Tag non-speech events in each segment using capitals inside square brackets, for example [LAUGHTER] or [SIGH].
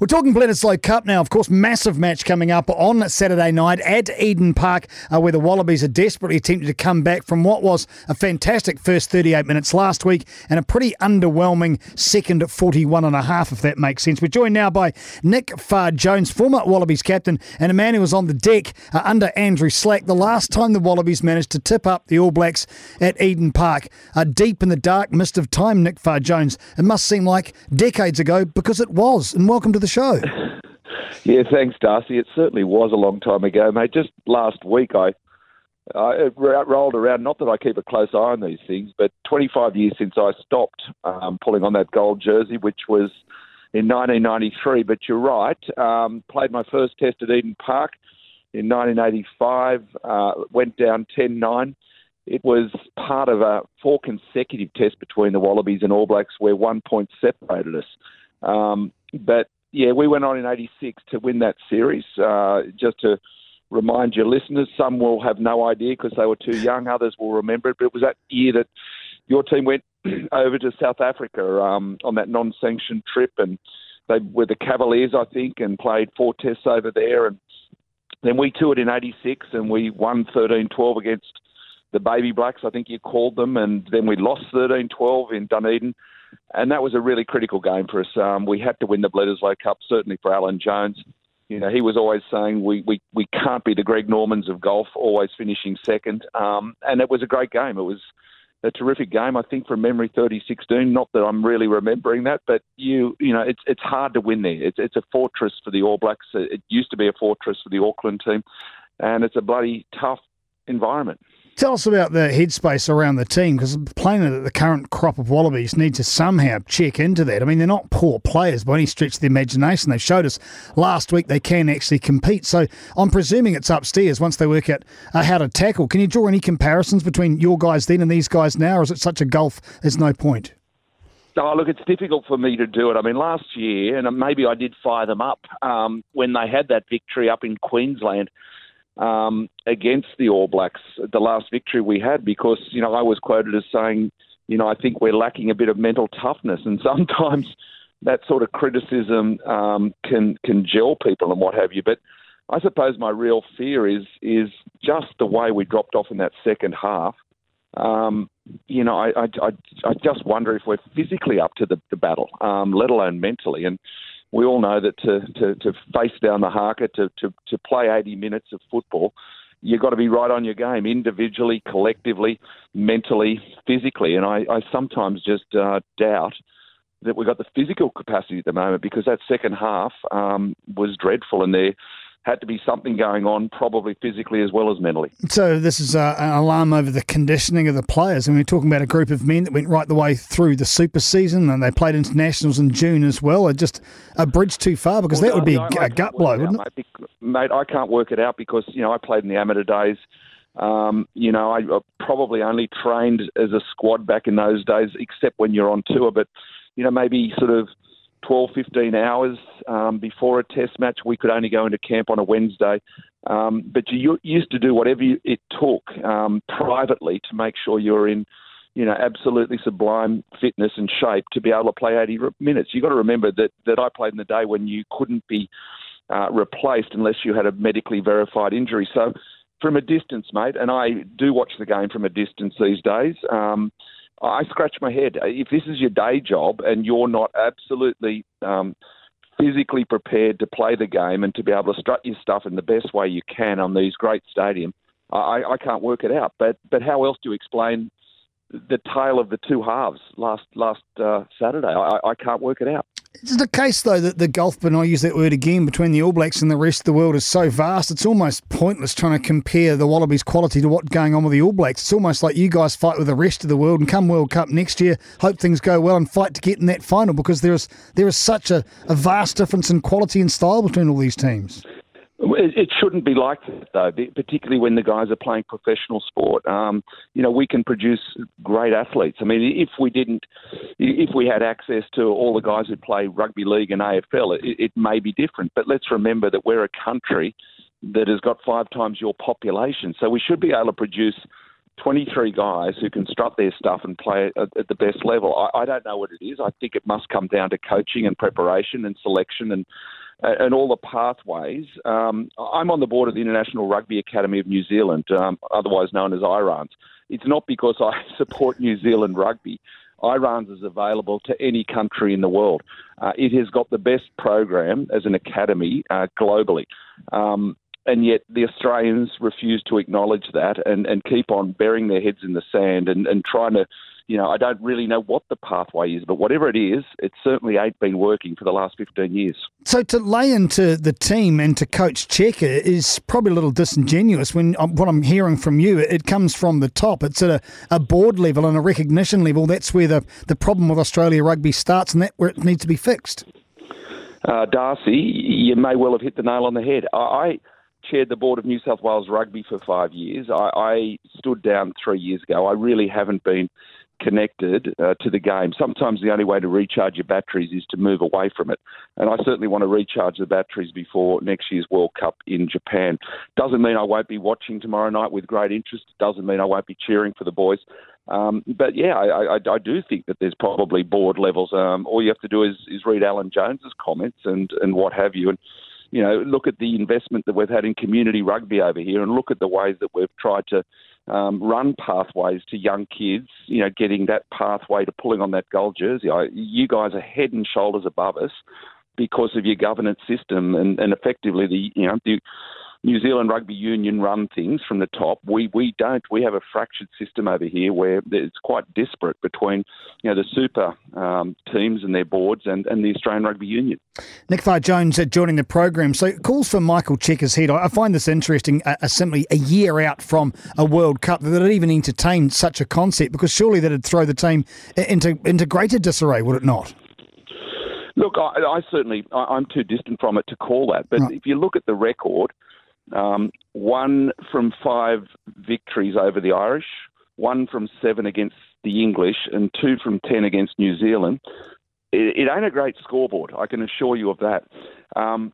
We're talking Bledisloe Cup now. Of course, massive match coming up on Saturday night at Eden Park, uh, where the Wallabies are desperately attempting to come back from what was a fantastic first 38 minutes last week and a pretty underwhelming second 41 and a half, if that makes sense. We're joined now by Nick Farr-Jones, former Wallabies captain, and a man who was on the deck uh, under Andrew Slack the last time the Wallabies managed to tip up the All Blacks at Eden Park. Uh, deep in the dark mist of time, Nick Farr-Jones. It must seem like decades ago because it was. And welcome to the show. [LAUGHS] Yeah, thanks, Darcy. It certainly was a long time ago, mate. Just last week, I I rolled around. Not that I keep a close eye on these things, but 25 years since I stopped um, pulling on that gold jersey, which was in 1993. But you're right. Um, played my first test at Eden Park in 1985. Uh, went down 10-9. It was part of a four consecutive tests between the Wallabies and All Blacks, where one point separated us. Um, but yeah, we went on in '86 to win that series. Uh, just to remind your listeners, some will have no idea because they were too young. Others will remember it. But it was that year that your team went [CLEARS THROAT] over to South Africa um, on that non-sanctioned trip, and they were the Cavaliers, I think, and played four tests over there. And then we toured in '86, and we won 13-12 against the Baby Blacks, I think you called them, and then we lost 13-12 in Dunedin and that was a really critical game for us. Um, we had to win the Bledisloe Cup, certainly for Alan Jones. You know, he was always saying we, we, we can't be the Greg Normans of golf, always finishing second. Um, and it was a great game. It was a terrific game. I think from memory, 30-16. Not that I'm really remembering that, but you you know, it's it's hard to win there. It's it's a fortress for the All Blacks. It used to be a fortress for the Auckland team, and it's a bloody tough environment. Tell us about the headspace around the team because plainly that the current crop of Wallabies need to somehow check into that. I mean, they're not poor players by any stretch of the imagination. They showed us last week they can actually compete. So I'm presuming it's upstairs once they work out uh, how to tackle. Can you draw any comparisons between your guys then and these guys now, or is it such a gulf there's no point? Oh, look, it's difficult for me to do it. I mean, last year, and maybe I did fire them up um, when they had that victory up in Queensland um, against the All Blacks, the last victory we had, because, you know, I was quoted as saying, you know, I think we're lacking a bit of mental toughness. And [LAUGHS] sometimes that sort of criticism um, can, can gel people and what have you. But I suppose my real fear is, is just the way we dropped off in that second half. Um, you know, I, I, I, just wonder if we're physically up to the, the battle, um, let alone mentally. And we all know that to, to, to face down the haka, to, to, to play 80 minutes of football, you've got to be right on your game individually, collectively, mentally, physically. And I, I sometimes just uh, doubt that we've got the physical capacity at the moment because that second half um, was dreadful and they're had to be something going on, probably physically as well as mentally. So this is uh, an alarm over the conditioning of the players. And we're talking about a group of men that went right the way through the super season, and they played internationals in June as well. Are just a bridge too far because well, that would be a, a gut blow, wouldn't it? Mate, mate, I can't work it out because you know I played in the amateur days. Um, you know, I probably only trained as a squad back in those days, except when you're on tour. But you know, maybe sort of 12, 15 hours um, before a test match. We could only go into camp on a Wednesday. Um, but you used to do whatever you, it took um, privately to make sure you're in, you know, absolutely sublime fitness and shape to be able to play 80 minutes. You've got to remember that, that I played in the day when you couldn't be uh, replaced unless you had a medically verified injury. So from a distance, mate, and I do watch the game from a distance these days. Um, I scratch my head. If this is your day job and you're not absolutely um, physically prepared to play the game and to be able to strut your stuff in the best way you can on these great stadiums, I, I can't work it out. But but how else do you explain the tale of the two halves last last uh, Saturday? I, I can't work it out. Is it a case, though, that the gulf, and I use that word again, between the All Blacks and the rest of the world is so vast, it's almost pointless trying to compare the Wallabies' quality to what's going on with the All Blacks. It's almost like you guys fight with the rest of the world and come World Cup next year, hope things go well and fight to get in that final because there is, there is such a, a vast difference in quality and style between all these teams. It shouldn't be like that, though, particularly when the guys are playing professional sport. Um, you know, we can produce great athletes. I mean, if we didn't, if we had access to all the guys who play rugby league and AFL, it, it may be different. But let's remember that we're a country that has got five times your population. So we should be able to produce 23 guys who can strut their stuff and play at, at the best level. I, I don't know what it is. I think it must come down to coaching and preparation and selection and and all the pathways. Um, I'm on the board of the International Rugby Academy of New Zealand, um, otherwise known as IRANZ. It's not because I [LAUGHS] support New Zealand rugby. IRANZ is available to any country in the world. Uh, it has got the best program as an academy uh, globally. Um, and yet the Australians refuse to acknowledge that and, and keep on burying their heads in the sand and, and trying to, you know, I don't really know what the pathway is, but whatever it is, it certainly ain't been working for the last 15 years. So to lay into the team and to coach Cheika is probably a little disingenuous when um, what I'm hearing from you, it comes from the top. It's at a, a board level and a recognition level. That's where the, the problem with Australia rugby starts and that where it needs to be fixed. Uh, Darcy, you may well have hit the nail on the head. I, chaired the board of New South Wales Rugby for five years. I, I stood down three years ago. I really haven't been connected uh, to the game. Sometimes the only way to recharge your batteries is to move away from it. And I certainly want to recharge the batteries before next year's World Cup in Japan. Doesn't mean I won't be watching tomorrow night with great interest. Doesn't mean I won't be cheering for the boys. Um, but yeah, I, I, I, do think that there's probably board levels. Um, all you have to do is, is read Alan Jones's comments and, and what have you. And you know, look at the investment that we've had in community rugby over here, and look at the ways that we've tried to um, run pathways to young kids. You know, getting that pathway to pulling on that gold jersey. I, you guys are head and shoulders above us because of your governance system, and, and effectively the you know the New Zealand Rugby Union run things from the top. We we don't. We have a fractured system over here where it's quite disparate between you know the super um, teams and their boards and, and the Australian Rugby Union. Nick Farr Jones uh, joining the program. So calls for Michael Cheika's head. I find this interesting. Uh, uh, simply a year out from a World Cup that it even entertained such a concept because surely that'd throw the team into into greater disarray, would it not? Look, I, I certainly I, am too distant from it to call that. But right. if you look at the record um, one from five victories over the Irish, one from seven against the English, and two from ten against New Zealand. It, it ain't a great scoreboard, I can assure you of that. Um,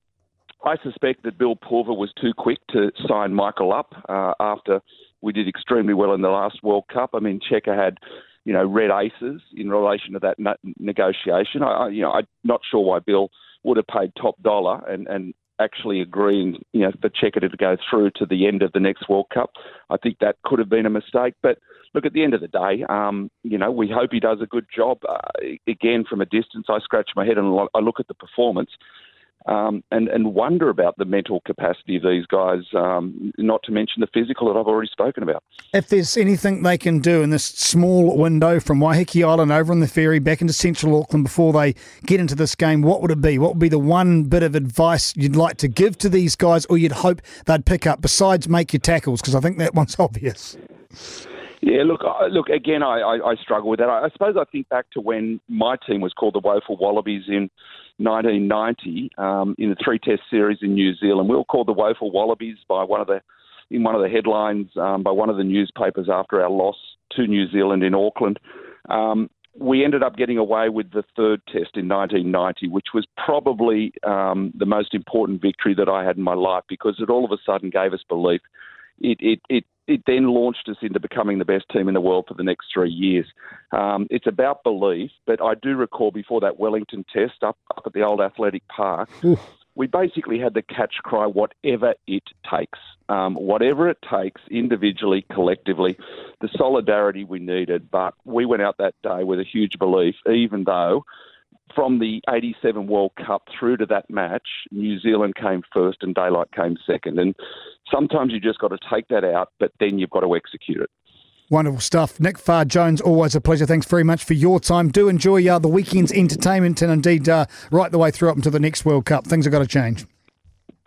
I suspect that Bill Pulver was too quick to sign Michael up uh, after we did extremely well in the last World Cup. I mean, Cheika had, you know, red aces in relation to that negotiation. I, you know, I'm not sure why Bill would have paid top dollar and, and actually agreeing, you know, for Cheika to go through to the end of the next World Cup. I think that could have been a mistake. But look, at the end of the day, um, you know, we hope he does a good job. Uh, again, from a distance, I scratch my head and I look at the performance um, and, and wonder about the mental capacity of these guys, um, not to mention the physical that I've already spoken about. If there's anything they can do in this small window from Waiheke Island over on the ferry back into central Auckland before they get into this game, what would it be? What would be the one bit of advice you'd like to give to these guys or you'd hope they'd pick up besides make your tackles? Because I think that one's [LAUGHS] obvious. Yeah, look, look again. I, I, I struggle with that. I, I suppose I think back to when my team was called the Woeful Wallabies in 1990 um, in the three Test series in New Zealand. We were called the Woeful Wallabies by one of the in one of the headlines um, by one of the newspapers after our loss to New Zealand in Auckland. Um, we ended up getting away with the third test in 1990, which was probably um, the most important victory that I had in my life because it all of a sudden gave us belief. It, it, it it then launched us into becoming the best team in the world for the next three years. Um, it's about belief, but I do recall before that Wellington test up, up at the old athletic park, Oof. we basically had the catch cry, whatever it takes. Um, whatever it takes, individually, collectively, the solidarity we needed. But we went out that day with a huge belief, even though from the 87 World Cup through to that match, New Zealand came first and Daylight came second. And sometimes you just got to take that out, but then you've got to execute it. Wonderful stuff. Nick Farr Jones, always a pleasure. Thanks very much for your time. Do enjoy uh, the weekend's entertainment and indeed uh, right the way through up until the next World Cup. Things have got to change.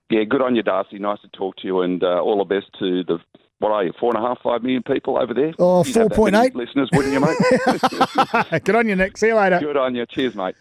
Yeah, good on you, Darcy. Nice to talk to you and uh, all the best to the what are you, four and a half, five million people over there? Oh, 4.8 listeners, wouldn't you, mate? [LAUGHS] Good on you, Nick. See you later. Good on you. Cheers, mate.